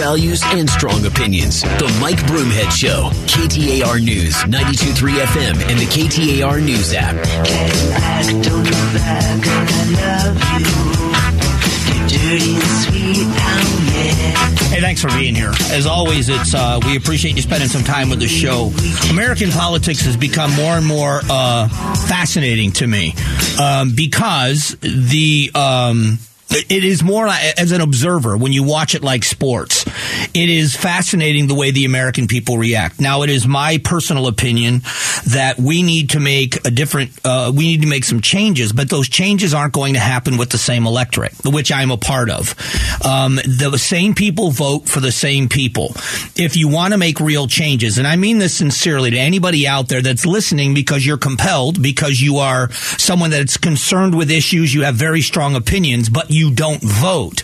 values and strong opinions. The Mike Broomhead Show. KTAR News, 92.3 FM, and the KTAR News app. Hey, thanks for being here. As always, it's uh, we appreciate you spending some time with the show. American politics has become more and more uh, fascinating to me um, because the um, it is more as an observer when you watch it like sports. It is fascinating the way the American people react. Now, it is my personal opinion that we need to make a different, uh, we need to make some changes, but those changes aren't going to happen with the same electorate, which I'm a part of. Um, the same people vote for the same people. If you want to make real changes, and I mean this sincerely to anybody out there that's listening because you're compelled, because you are someone that's concerned with issues, you have very strong opinions, but you don't vote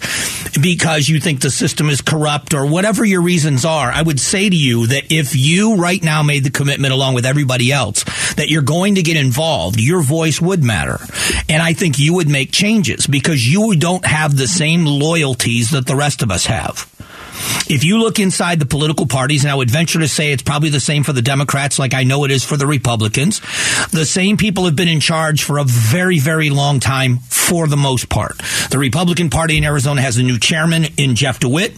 because you think the system is corrupt or whatever your reasons are, I would say to you that if you right now made the commitment along with everybody else that you're going to get involved, your voice would matter. And I think you would make changes because you don't have the same loyalties that the rest of us have. If you look inside the political parties, and I would venture to say it's probably the same for the Democrats, like I know it is for the Republicans, the same people have been in charge for a very, very long time for the most part. The Republican Party in Arizona has a new chairman in Jeff DeWitt.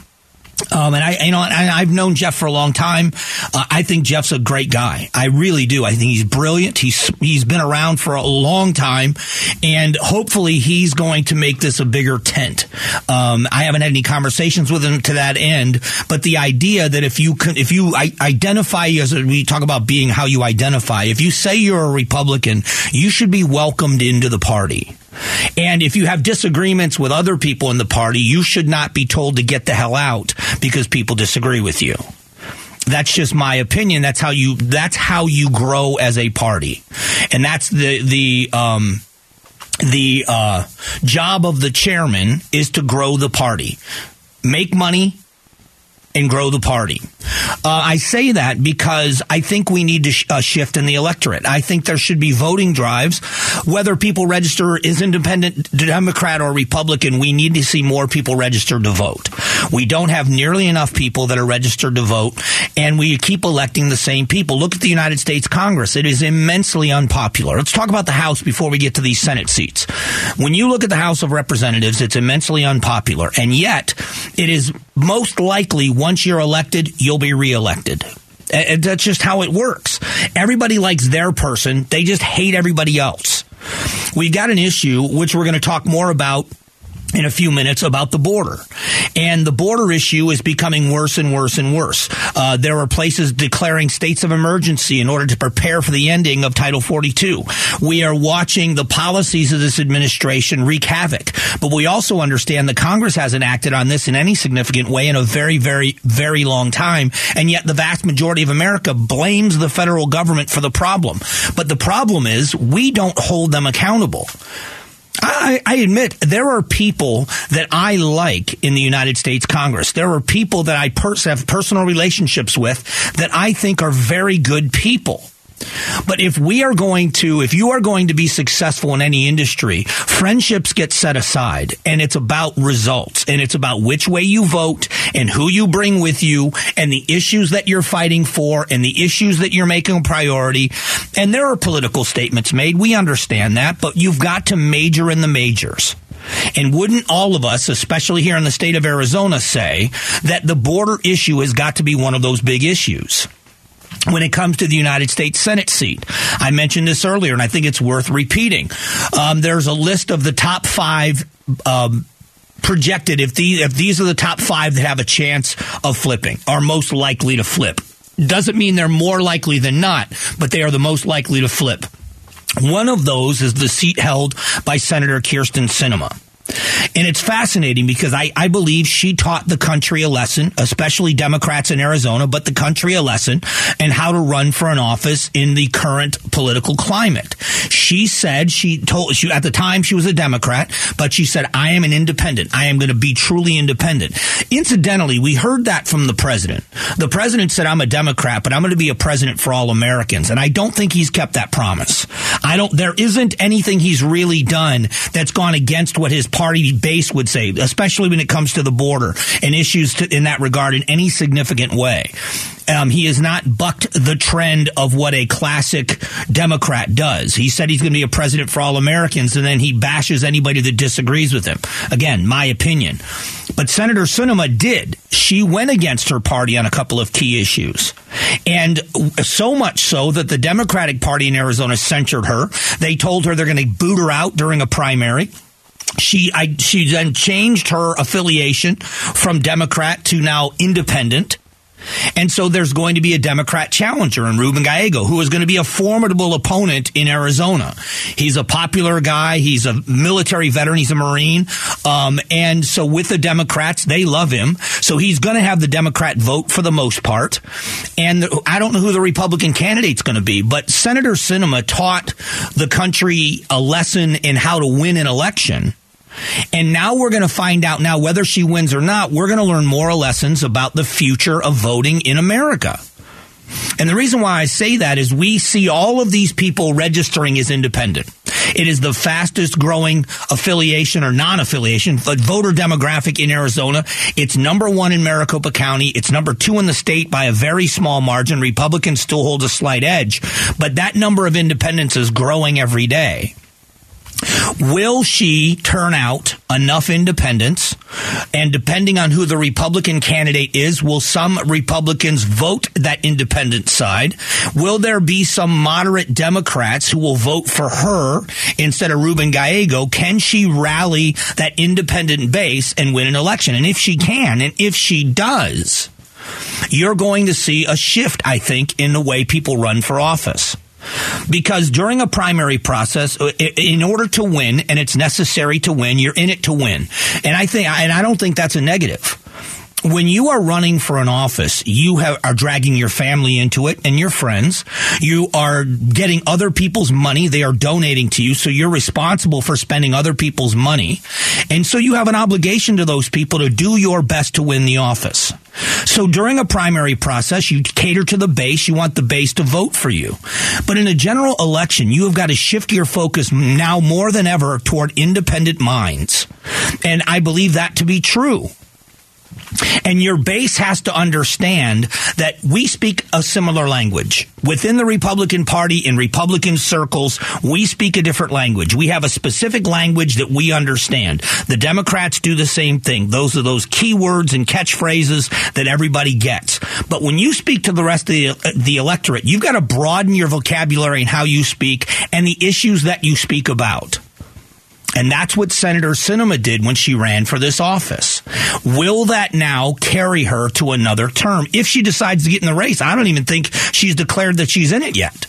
Um, and I, you know, I, have known Jeff for a long time. Uh, I think Jeff's a great guy. I really do. I think he's brilliant. He's he's been around for a long time, and hopefully he's going to make this a bigger tent. Um, I haven't had any conversations with him to that end, but the idea that if you can, if you identify as we talk about being how you identify, if you say you're a Republican, you should be welcomed into the party. And if you have disagreements with other people in the party, you should not be told to get the hell out because people disagree with you. That's just my opinion. That's how you that's how you grow as a party. And that's the the um the uh, job of the chairman is to grow the party. Make money, and grow the party. Uh, I say that because I think we need to sh- uh, shift in the electorate. I think there should be voting drives, whether people register as independent, Democrat, or Republican. We need to see more people registered to vote. We don't have nearly enough people that are registered to vote, and we keep electing the same people. Look at the United States Congress; it is immensely unpopular. Let's talk about the House before we get to these Senate seats. When you look at the House of Representatives, it's immensely unpopular, and yet it is most likely once you're elected, you'll be reelected. And that's just how it works. Everybody likes their person. They just hate everybody else. We got an issue, which we're going to talk more about in a few minutes about the border. And the border issue is becoming worse and worse and worse. Uh, there are places declaring states of emergency in order to prepare for the ending of Title 42. We are watching the policies of this administration wreak havoc. But we also understand that Congress hasn't acted on this in any significant way in a very, very, very long time. And yet the vast majority of America blames the federal government for the problem. But the problem is we don't hold them accountable. I, I, admit there are people that I like in the United States Congress. There are people that I pers- have personal relationships with that I think are very good people. But if we are going to, if you are going to be successful in any industry, friendships get set aside and it's about results and it's about which way you vote and who you bring with you and the issues that you're fighting for and the issues that you're making a priority. And there are political statements made. We understand that, but you've got to major in the majors. And wouldn't all of us, especially here in the state of Arizona, say that the border issue has got to be one of those big issues? When it comes to the United States Senate seat. I mentioned this earlier, and I think it's worth repeating. Um, there's a list of the top five. Um, projected if these if these are the top five that have a chance of flipping are most likely to flip doesn't mean they're more likely than not but they are the most likely to flip one of those is the seat held by senator kyrsten sinema and it's fascinating because I, I believe she taught the country a lesson, especially Democrats in Arizona, but the country a lesson and how to run for an office in the current political climate. She said she told she at the time she was a Democrat, but she said, I am an independent. I am going to be truly independent. Incidentally, we heard that from the president. The president said, I'm a Democrat, but I'm going to be a president for all Americans. And I don't think he's kept that promise. I don't, there isn't anything he's really done that's gone against what his party base would say, especially when it comes to the border and issues to, in that regard in any significant way. Um, he has not bucked the trend of what a classic Democrat does. He said he's going to be a president for all Americans, and then he bashes anybody that disagrees with him. Again, my opinion. But Senator Sinema did. She went against her party on a couple of key issues. And so much so that the Democratic Party in Arizona censured her. They told her they're going to boot her out during a primary she I, she then changed her affiliation from Democrat to now independent. And so there's going to be a Democrat challenger in Ruben Gallego, who is going to be a formidable opponent in Arizona. He's a popular guy. He's a military veteran. He's a Marine. Um, and so with the Democrats, they love him. So he's going to have the Democrat vote for the most part. And I don't know who the Republican candidate's going to be, but Senator Sinema taught the country a lesson in how to win an election and now we're going to find out now whether she wins or not, we're going to learn moral lessons about the future of voting in America. And the reason why I say that is we see all of these people registering as independent. It is the fastest growing affiliation or non affiliation, voter demographic in Arizona. It's number one in Maricopa County. It's number two in the state by a very small margin. Republicans still hold a slight edge, but that number of independents is growing every day. Will she turn out enough independents? And depending on who the Republican candidate is, will some Republicans vote that independent side? Will there be some moderate Democrats who will vote for her instead of Ruben Gallego? Can she rally that independent base and win an election? And if she can, and if she does, you're going to see a shift, I think, in the way people run for office because during a primary process, uh, in order to win, and it's necessary to win, you're in it to win. And I think, and I don't think that's a negative when you are running for an office, you have, are dragging your family into it and your friends. You are getting other people's money. They are donating to you. So you're responsible for spending other people's money. And so you have an obligation to those people to do your best to win the office. So during a primary process, you cater to the base. You want the base to vote for you. But in a general election, you have got to shift your focus now more than ever toward independent minds. And I believe that to be true. And your base has to understand that we speak a similar language. Within the Republican Party, in Republican circles, we speak a different language. We have a specific language that we understand. The Democrats do the same thing. Those are those keywords and catchphrases that everybody gets. But when you speak to the rest of the, uh, the electorate, you've got to broaden your vocabulary and how you speak and the issues that you speak about. And that's what Senator Sinema did when she ran for this office. Will that now carry her to another term if she decides to get in the race? I don't even think she's declared that she's in it yet.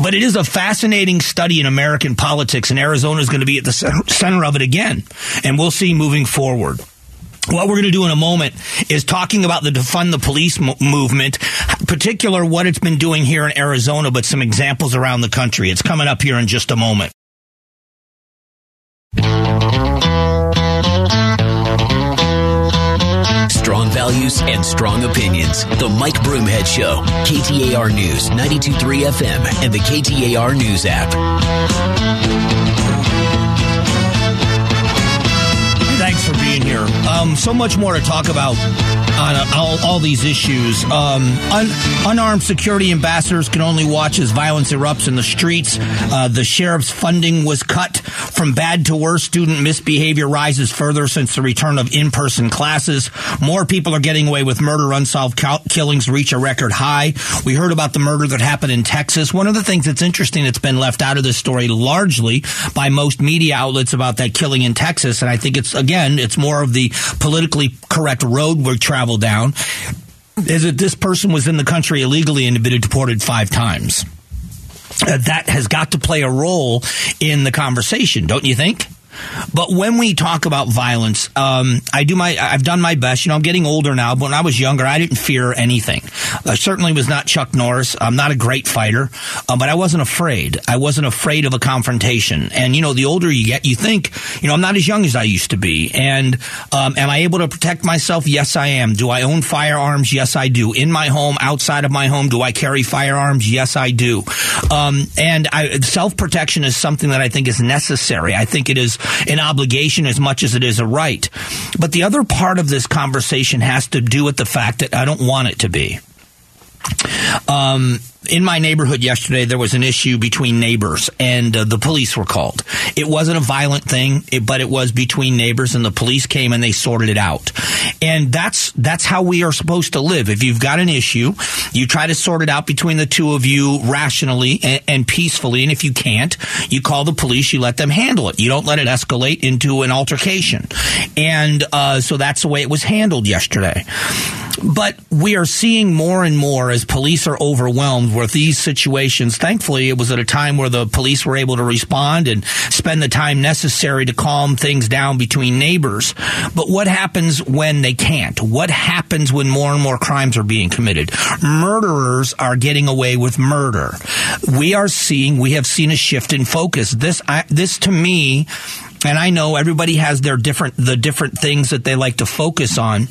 But it is a fascinating study in American politics, and Arizona is going to be at the center of it again. And we'll see moving forward. What we're going to do in a moment is talking about the defund the police mo- movement, particular what it's been doing here in Arizona, but some examples around the country. It's coming up here in just a moment. Values and strong opinions. The Mike Broomhead Show. KTAR News, 92.3 FM, and the KTAR News app. Thanks for being here. Um, so much more to talk about on all, all, these issues. Um, un, unarmed security ambassadors can only watch as violence erupts in the streets. Uh, the sheriff's funding was cut from bad to worse. Student misbehavior rises further since the return of in person classes. More people are getting away with murder. Unsolved killings reach a record high. We heard about the murder that happened in Texas. One of the things that's interesting that's been left out of this story largely by most media outlets about that killing in Texas, and I think it's again, it's more of the politically correct road we're travel down is that this person was in the country illegally and had been deported five times. Uh, that has got to play a role in the conversation, don't you think? But when we talk about violence, um, I do my, I've done my best. You know, I'm getting older now, but when I was younger, I didn't fear anything. I certainly was not Chuck Norris. I'm not a great fighter, uh, but I wasn't afraid. I wasn't afraid of a confrontation. And, you know, the older you get, you think, you know, I'm not as young as I used to be. And, um, am I able to protect myself? Yes, I am. Do I own firearms? Yes, I do. In my home, outside of my home, do I carry firearms? Yes, I do. Um, and self protection is something that I think is necessary. I think it is an obligation as much as it is a right. But the other part of this conversation has to do with the fact that I don't want it to be. Um, in my neighborhood yesterday, there was an issue between neighbors, and uh, the police were called. It wasn't a violent thing, it, but it was between neighbors, and the police came and they sorted it out. And that's that's how we are supposed to live. If you've got an issue, you try to sort it out between the two of you rationally and, and peacefully. And if you can't, you call the police. You let them handle it. You don't let it escalate into an altercation. And uh, so that's the way it was handled yesterday. But we are seeing more and more as police are overwhelmed with these situations. Thankfully, it was at a time where the police were able to respond and spend the time necessary to calm things down between neighbors. But what happens when they can't? What happens when more and more crimes are being committed? Murderers are getting away with murder. We are seeing, we have seen a shift in focus. This, I, this to me, and I know everybody has their different, the different things that they like to focus on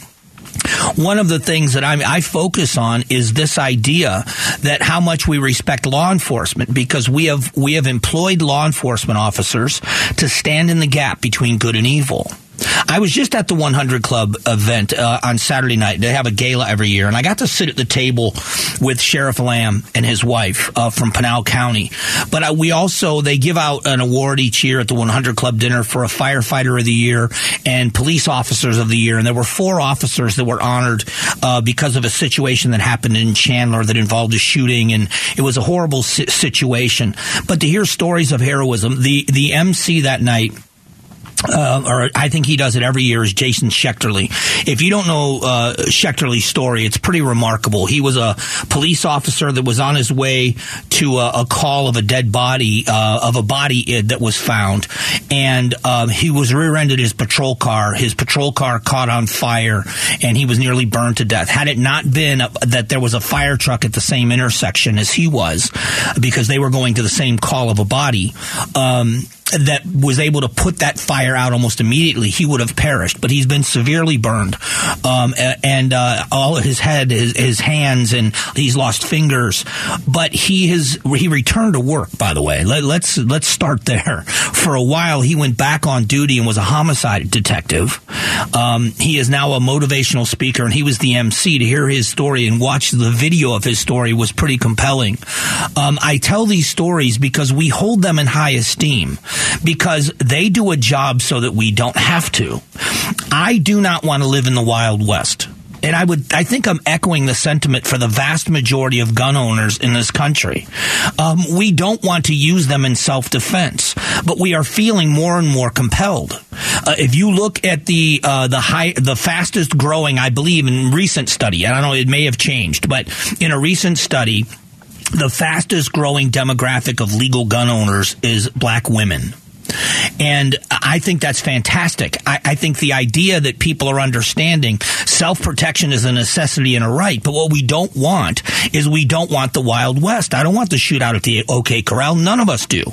one of the things that I, I focus on is this idea that how much we respect law enforcement because we have we have employed law enforcement officers to stand in the gap between good and evil. I was just at the 100 Club event uh, on Saturday night. They have a gala every year, and I got to sit at the table with Sheriff Lamb and his wife uh, from Pinal County. But we also they give out an award each year at the 100 Club dinner for a firefighter of the year and police officers of the year. And there were four officers that were honored uh, because of a situation that happened in Chandler that involved a shooting, and it was a horrible si- situation. But to hear stories of heroism, the the MC that night uh, or I think he does it every year, is Jason Schechterle. If you don't know uh, Schechterle's story, it's pretty remarkable. He was a police officer that was on his way to a, a call of a dead body, uh, of a body that was found, and um, he was rear-ended his patrol car. His patrol car caught on fire, and he was nearly burned to death. Had it not been that there was a fire truck at the same intersection as he was, because they were going to the same call of a body, um, that was able to put that fire out almost immediately, he would have perished. But he's been severely burned, um, and uh, all of his head, his, his, hands, and he's lost fingers. But he has he returned to work. By the way, Let, let's let's start there. For a while, he went back on duty and was a homicide detective. Um, he is now a motivational speaker, and he was the MC. To hear his story and watch the video of his story was pretty compelling. Um, I tell these stories because we hold them in high esteem because they do a job so that we don't have to. I do not want to live in the Wild West and I would, I think I'm echoing the sentiment for the vast majority of gun owners in this country. Um, we don't want to use them in self defense, but we are feeling more and more compelled. Uh, if you look at the uh, the high, the fastest growing, I believe, in recent study, I don't know, it may have changed, but in a recent study, the fastest growing demographic of legal gun owners is black women. And I think that's fantastic. I, I think the idea that people are understanding self protection is a necessity and a right. But what we don't want is we don't want the Wild West. I don't want the shootout at the OK Corral. None of us do.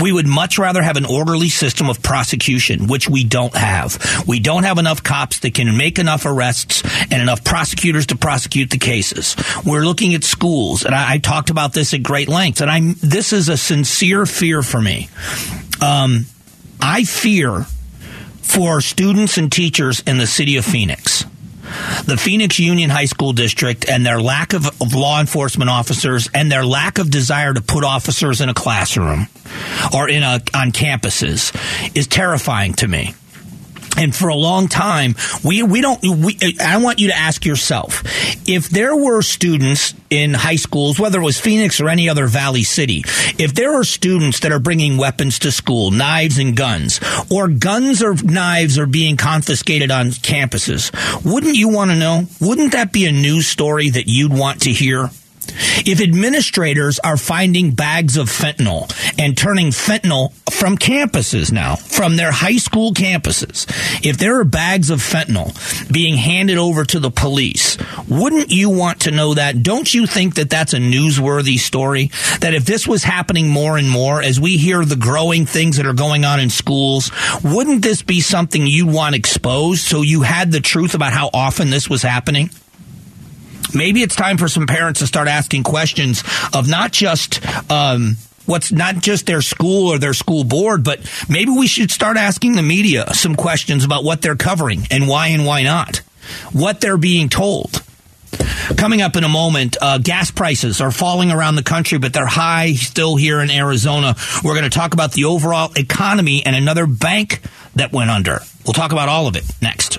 We would much rather have an orderly system of prosecution, which we don't have. We don't have enough cops that can make enough arrests and enough prosecutors to prosecute the cases. We're looking at schools, and I, I talked about this at great length. And I'm this is a sincere fear for me um, I fear for students and teachers in the city of Phoenix. The Phoenix Union High School District and their lack of, of, law enforcement officers and their lack of desire to put officers in a classroom or in a, on campuses is terrifying to me and for a long time we we don't we, I want you to ask yourself if there were students in high schools whether it was Phoenix or any other valley city if there are students that are bringing weapons to school knives and guns or guns or knives are being confiscated on campuses wouldn't you want to know? Wouldn't that be a news story that you'd want to hear If administrators are finding bags of fentanyl and turning fentanyl from campuses now, from their high school campuses, if there are bags of fentanyl being handed over to the police, wouldn't you want to know that? Don't you think that that's a newsworthy story? That if this was happening more and more, as we hear the growing things that are going on in schools, wouldn't this be something you want exposed so you had the truth about how often this was happening? Maybe it's time for some parents to start asking questions of not just um, what's not just their school or their school board, but maybe we should start asking the media some questions about what they're covering and why and why not, what they're being told. Coming up in a moment, uh, gas prices are falling around the country, but they're high still here in Arizona. We're going to talk about the overall economy and another bank that went under. We'll talk about all of it next.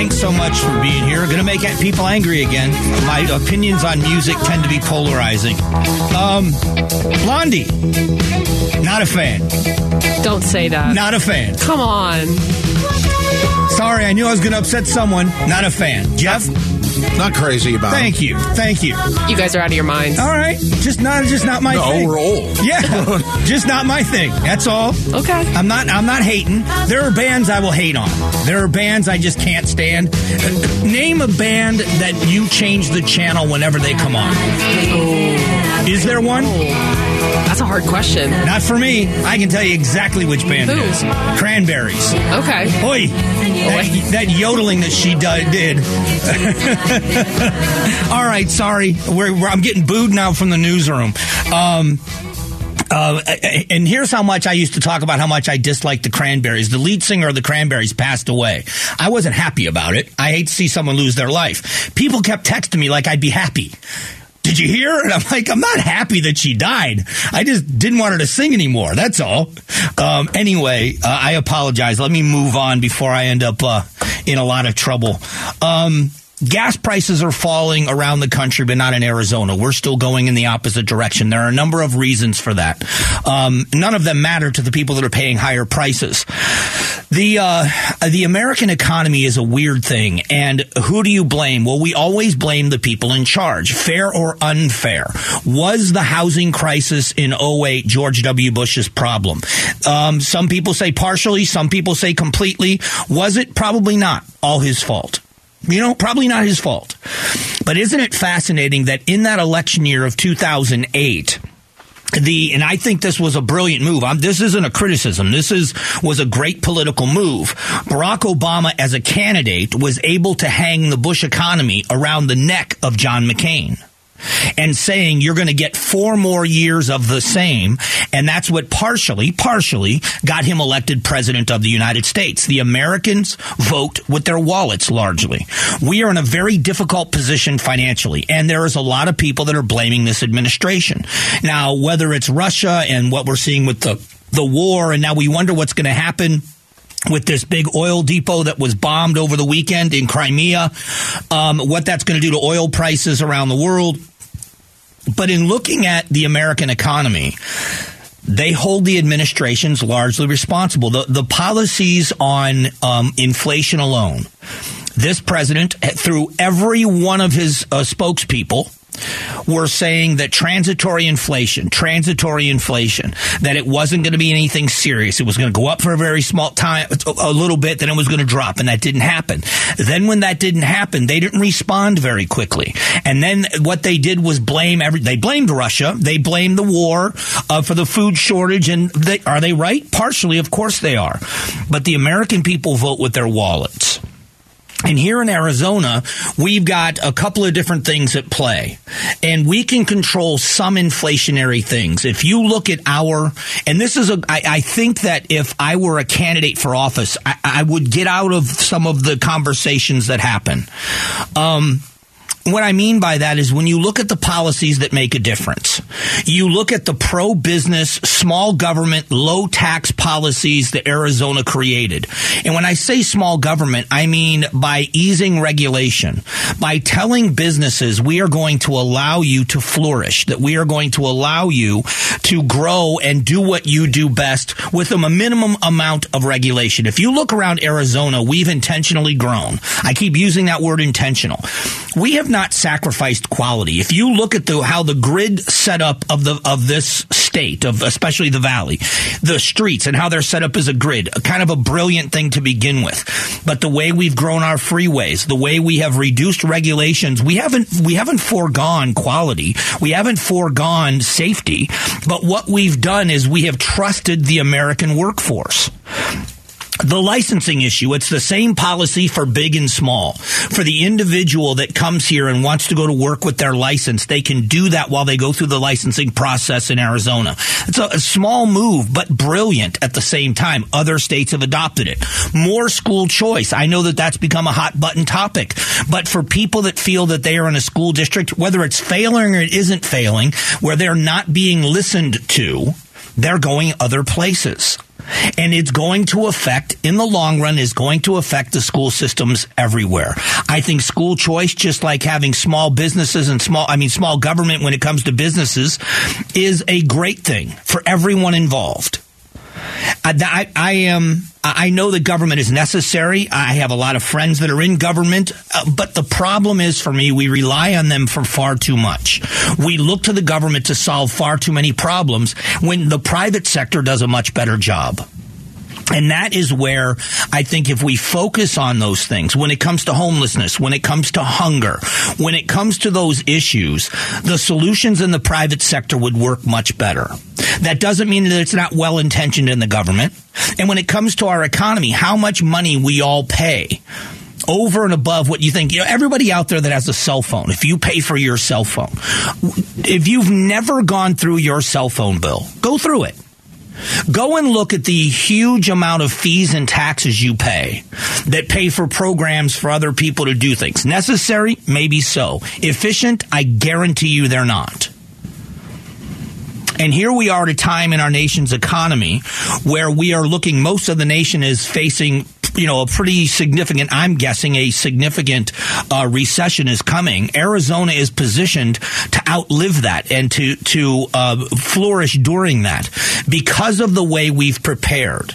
Thanks so much for being here. Going to make people angry again. My opinions on music tend to be polarizing. Um, Blondie, not a fan. Don't say that. Not a fan. Come on. Sorry, I knew I was going to upset someone. Not a fan. Jeff? Not crazy about it. Thank it. you. Thank you. You guys are out of your minds. All right. Just not just not my No, thing. we're old. Yeah. just not my thing. That's all. Okay. I'm not I'm not hating. There are bands I will hate on. There are bands I just can't stand. Name a band that you change the channel whenever they come on. Oh. Is there one? That's a hard question. Not for me. I can tell you exactly which band it Who? is. Cranberries. Okay. Oi, that, that yodeling that she did. All right, sorry. We're, we're- I'm getting booed now from the newsroom. Um, uh, and here's how much I used to talk about how much I disliked the Cranberries. The lead singer of the Cranberries passed away. I wasn't happy about it. I hate to see someone lose their life. People kept texting me like I'd be happy. Did you hear? And I'm like, I'm not happy that she died. I just didn't want her to sing anymore. That's all. Um, anyway, uh, I apologize. Let me move on before I end up uh, in a lot of trouble. Um, gas prices are falling around the country, but not in Arizona. We're still going in the opposite direction. There are a number of reasons for that. Um, none of them matter to the people that are paying higher prices. The uh, the American economy is a weird thing, and who do you blame? Well, we always blame the people in charge, fair or unfair. Was the housing crisis in 08 George W. Bush's problem? Um, some people say partially, some people say completely. Was it? Probably not all his fault. You know, probably not his fault. But isn't it fascinating that in that election year of 2008, the and I think this was a brilliant move. I'm, this isn't a criticism. This is was a great political move. Barack Obama, as a candidate, was able to hang the Bush economy around the neck of John McCain. And saying you're going to get four more years of the same. And that's what partially, partially got him elected president of the United States. The Americans vote with their wallets largely. We are in a very difficult position financially. And there is a lot of people that are blaming this administration. Now, whether it's Russia and what we're seeing with the, the war, and now we wonder what's going to happen with this big oil depot that was bombed over the weekend in Crimea, um, what that's going to do to oil prices around the world. But in looking at the American economy, they hold the administrations largely responsible. The, the policies on um, inflation alone, this president, through every one of his uh, spokespeople, were saying that transitory inflation, transitory inflation, that it wasn't going to be anything serious. It was going to go up for a very small time, a little bit, then it was going to drop, and that didn't happen. Then when that didn't happen, they didn't respond very quickly. And then what they did was blame every, they blamed Russia, they blamed the war uh, for the food shortage, and they, are they right? Partially, of course they are. But the American people vote with their wallets. And here in Arizona, we've got a couple of different things at play. And we can control some inflationary things. If you look at our, and this is a, I, I think that if I were a candidate for office, I, I would get out of some of the conversations that happen. Um, what I mean by that is when you look at the policies that make a difference, you look at the pro business, small government, low tax policies that Arizona created. And when I say small government, I mean by easing regulation, by telling businesses we are going to allow you to flourish, that we are going to allow you to grow and do what you do best with a minimum amount of regulation. If you look around Arizona, we've intentionally grown. I keep using that word intentional. We have not sacrificed quality. If you look at the, how the grid setup of the of this state, of especially the valley, the streets and how they're set up as a grid, a kind of a brilliant thing to begin with. But the way we've grown our freeways, the way we have reduced regulations, we haven't we haven't foregone quality. We haven't foregone safety. But what we've done is we have trusted the American workforce the licensing issue, it's the same policy for big and small. For the individual that comes here and wants to go to work with their license, they can do that while they go through the licensing process in Arizona. It's a, a small move, but brilliant at the same time. Other states have adopted it. More school choice. I know that that's become a hot button topic, but for people that feel that they are in a school district, whether it's failing or it isn't failing, where they're not being listened to, they're going other places and it's going to affect in the long run is going to affect the school systems everywhere. I think school choice just like having small businesses and small I mean small government when it comes to businesses is a great thing for everyone involved. I, I, am. I know the government is necessary. I have a lot of friends that are in government, uh, but the problem is for me, we rely on them for far too much. We look to the government to solve far too many problems when the private sector does a much better job. And that is where I think if we focus on those things, when it comes to homelessness, when it comes to hunger, when it comes to those issues, the solutions in the private sector would work much better. That doesn't mean that it's not well intentioned in the government. And when it comes to our economy, how much money we all pay over and above what you think. You know, everybody out there that has a cell phone, if you pay for your cell phone, if you've never gone through your cell phone bill, go through it. Go and look at the huge amount of fees and taxes you pay that pay for programs for other people to do things. Necessary? Maybe so. Efficient? I guarantee you they're not. And here we are at a time in our nation's economy where we are looking, most of the nation is facing you know, a pretty significant, I'm guessing a significant uh, recession is coming. Arizona is positioned to outlive that and to, to uh, flourish during that because of the way we've prepared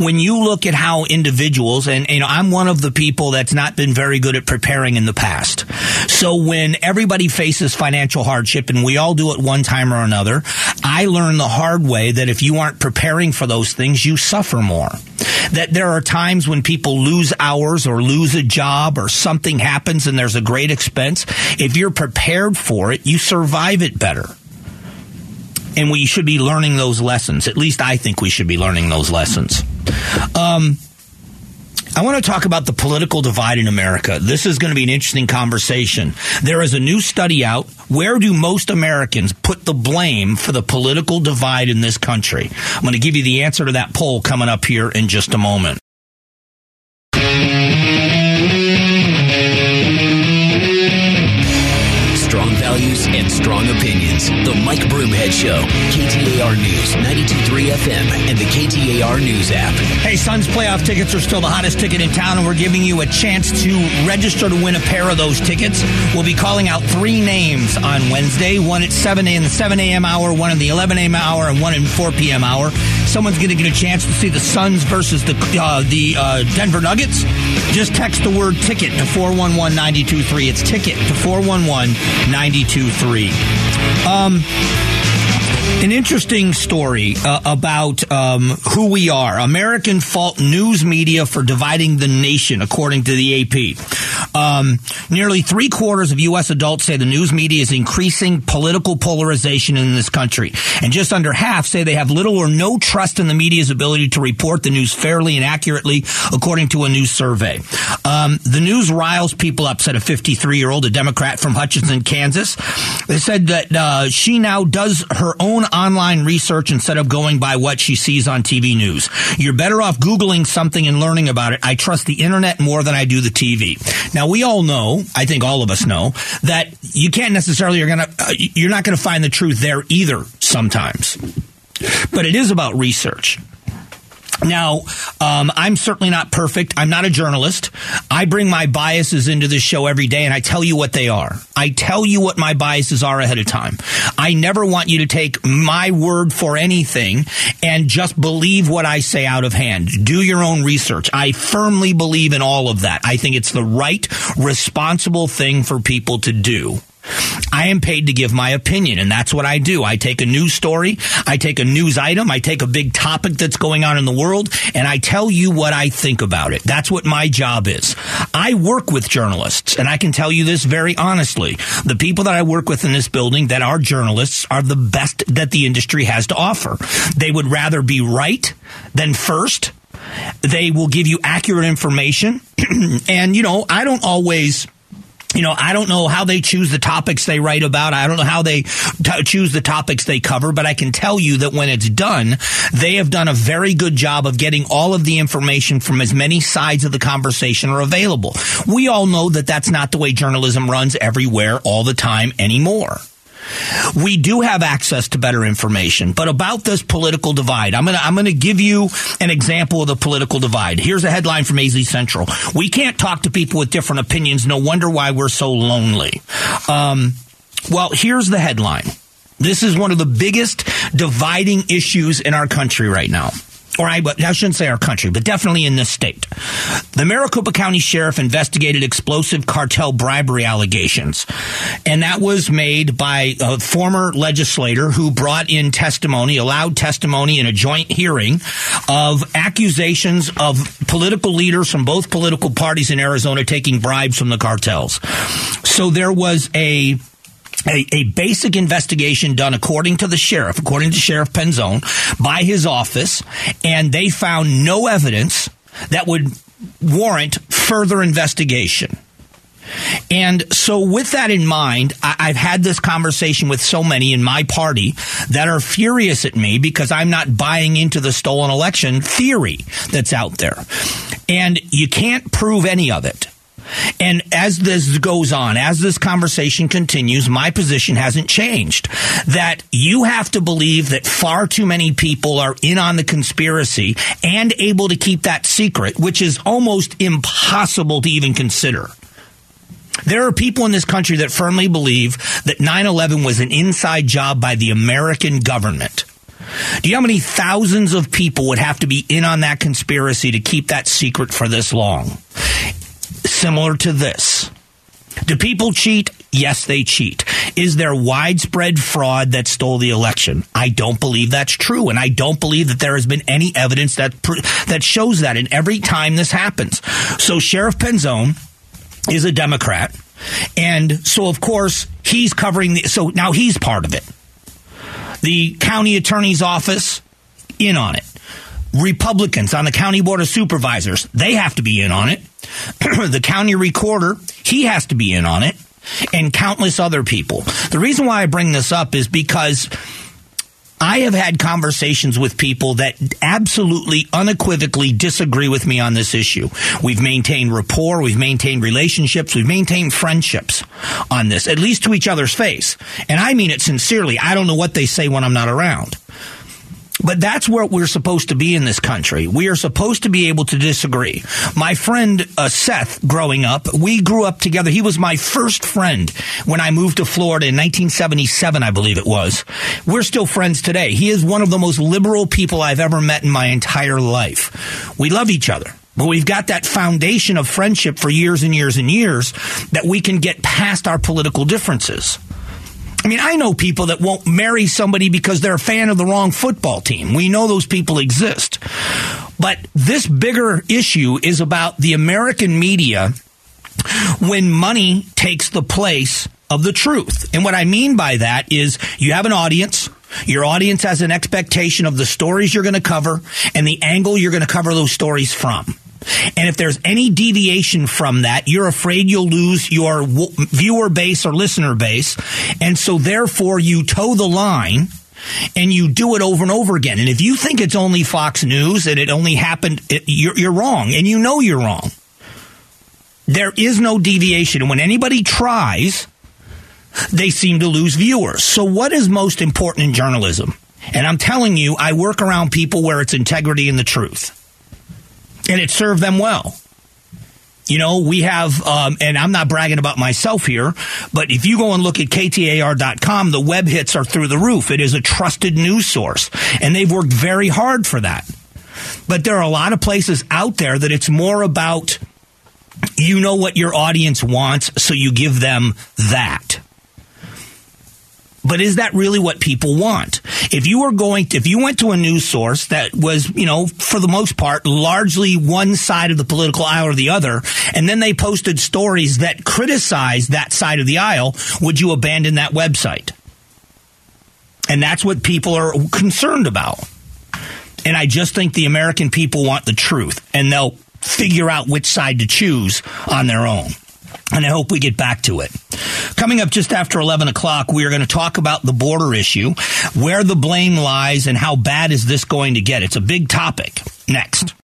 when you look at how individuals, and you know, I'm one of the people that's not been very good at preparing in the past. So when everybody faces financial hardship, and we all do it one time or another, I learned the hard way that if you aren't preparing for those things, you suffer more. That there are times when people lose hours or lose a job or something happens and there's a great expense. If you're prepared for it, you survive it better and we should be learning those lessons. At least I think we should be learning those lessons. Um, I want to talk about the political divide in America. This is going to be an interesting conversation. There is a new study out. Where do most Americans put the blame for the political divide in this country? I'm going to give you the answer to that poll coming up here in just a moment. Strong values and strong opinions. The Mike Broomhead Show, KTAR News, 92.3 FM, and the KTAR News app. Hey, Suns playoff tickets are still the hottest ticket in town, and we're giving you a chance to register to win a pair of those tickets. We'll be calling out three names on Wednesday one at 7 a.m. the 7 a.m. hour, one in the 11 a.m. hour, and one in 4 p.m. hour. Someone's going to get a chance to see the Suns versus the, uh, the uh, Denver Nuggets. Just text the word ticket to 411 923. It's ticket to 411 923. Um, an interesting story uh, about um, who we are. American fault news media for dividing the nation, according to the AP. Um, nearly three quarters of U.S. adults say the news media is increasing political polarization in this country. And just under half say they have little or no trust in the media's ability to report the news fairly and accurately, according to a new survey. Um, the news riles people up, said a 53 year old, a Democrat from Hutchinson, Kansas. They said that uh, she now does her own own online research instead of going by what she sees on TV news. You're better off Googling something and learning about it. I trust the internet more than I do the TV. Now, we all know, I think all of us know, that you can't necessarily, you're gonna, uh, you're not gonna find the truth there either sometimes. But it is about research. Now, um, I'm certainly not perfect. I'm not a journalist. I bring my biases into this show every day and I tell you what they are. I tell you what my biases are ahead of time. I never want you to take my word for anything and just believe what I say out of hand. Do your own research. I firmly believe in all of that. I think it's the right, responsible thing for people to do. I am paid to give my opinion, and that's what I do. I take a news story, I take a news item, I take a big topic that's going on in the world, and I tell you what I think about it. That's what my job is. I work with journalists, and I can tell you this very honestly. The people that I work with in this building that are journalists are the best that the industry has to offer. They would rather be right than first. They will give you accurate information. and, you know, I don't always you know, I don't know how they choose the topics they write about. I don't know how they t- choose the topics they cover, but I can tell you that when it's done, they have done a very good job of getting all of the information from as many sides of the conversation are available. We all know that that's not the way journalism runs everywhere all the time anymore. We do have access to better information, but about this political divide, I'm going to I'm going to give you an example of the political divide. Here's a headline from AZ Central. We can't talk to people with different opinions. No wonder why we're so lonely. Um, well, here's the headline. This is one of the biggest dividing issues in our country right now or I, I shouldn't say our country, but definitely in this state. The Maricopa County Sheriff investigated explosive cartel bribery allegations. And that was made by a former legislator who brought in testimony, allowed testimony in a joint hearing of accusations of political leaders from both political parties in Arizona taking bribes from the cartels. So there was a a, a, basic investigation done according to the sheriff, according to Sheriff Penzone, by his office, and they found no evidence that would warrant further investigation. And so, with that in mind, I- have had this conversation with so many in my party that are furious at me because I'm not buying into the stolen election theory that's out there. And you can't prove any of it. And as this goes on, as this conversation continues, my position hasn't changed. That you have to believe that far too many people are in on the conspiracy and able to keep that secret, which is almost impossible to even consider. There are people in this country that firmly believe that 9 11 was an inside job by the American government. Do you know how many thousands of people would have to be in on that conspiracy to keep that secret for this long? Similar to this. Do people cheat? Yes, they cheat. Is there widespread fraud that stole the election? I don't believe that's true, and I don't believe that there has been any evidence that that shows that. And every time this happens, so Sheriff Penzone is a Democrat, and so of course he's covering the. So now he's part of it. The county attorney's office in on it. Republicans on the county board of supervisors, they have to be in on it. the county recorder, he has to be in on it, and countless other people. The reason why I bring this up is because I have had conversations with people that absolutely unequivocally disagree with me on this issue. We've maintained rapport, we've maintained relationships, we've maintained friendships on this, at least to each other's face. And I mean it sincerely. I don't know what they say when I'm not around. But that's where we're supposed to be in this country. We are supposed to be able to disagree. My friend uh, Seth, growing up, we grew up together. He was my first friend when I moved to Florida in 1977, I believe it was. We're still friends today. He is one of the most liberal people I've ever met in my entire life. We love each other. But we've got that foundation of friendship for years and years and years that we can get past our political differences. I mean, I know people that won't marry somebody because they're a fan of the wrong football team. We know those people exist. But this bigger issue is about the American media when money takes the place of the truth. And what I mean by that is you have an audience. Your audience has an expectation of the stories you're going to cover and the angle you're going to cover those stories from. And if there's any deviation from that, you're afraid you'll lose your w- viewer base or listener base. And so therefore you toe the line and you do it over and over again. And if you think it's only Fox News and it only happened, it, you're, you're wrong, and you know you're wrong. There is no deviation. And when anybody tries, they seem to lose viewers. So, what is most important in journalism? And I'm telling you, I work around people where it's integrity and the truth. And it served them well. You know, we have, um, and I'm not bragging about myself here, but if you go and look at KTAR.com, the web hits are through the roof. It is a trusted news source, and they've worked very hard for that. But there are a lot of places out there that it's more about you know what your audience wants, so you give them that. But is that really what people want? If you were going, to, if you went to a news source that was, you know, for the most part, largely one side of the political aisle or the other, and then they posted stories that criticized that side of the aisle, would you abandon that website? And that's what people are concerned about. And I just think the American people want the truth, and they'll figure out which side to choose on their own. And I hope we get back to it. Coming up just after 11 o'clock, we are going to talk about the border issue, where the blame lies, and how bad is this going to get. It's a big topic. Next.